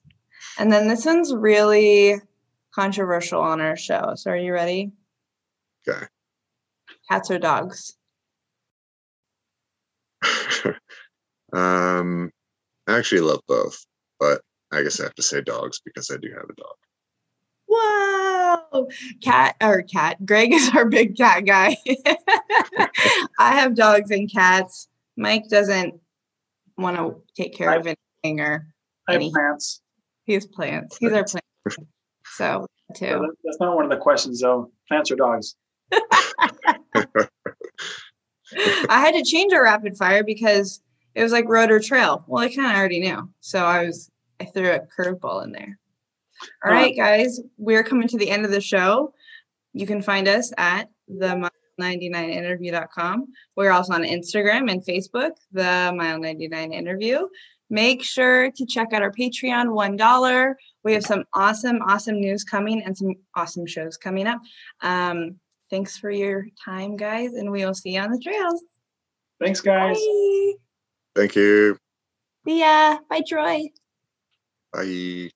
Speaker 3: And then this one's really controversial on our show. So are you ready?
Speaker 4: Okay.
Speaker 3: Cats or dogs? <laughs>
Speaker 4: um, I actually love both, but I guess I have to say dogs because I do have a dog.
Speaker 3: Whoa. Cat or cat. Greg is our big cat guy. <laughs> I have dogs and cats. Mike doesn't want to take care of anything or
Speaker 2: I have
Speaker 3: Any-
Speaker 2: plants.
Speaker 3: he has plants. He's our plant. So too.
Speaker 2: that- That's not one of the questions though. Plants or dogs? <laughs>
Speaker 3: I had to change our rapid fire because it was like road or trail. Well, I kind of already knew. So I was, I threw a curveball in there. All right, guys, we're coming to the end of the show. You can find us at the mile99interview.com. We're also on Instagram and Facebook, the Mile 99 Interview. Make sure to check out our Patreon, $1. We have some awesome, awesome news coming and some awesome shows coming up. Um, thanks for your time, guys, and we will see you on the trails.
Speaker 2: Thanks, guys.
Speaker 3: Bye.
Speaker 4: Thank you.
Speaker 3: See ya. Bye, Troy.
Speaker 4: Bye.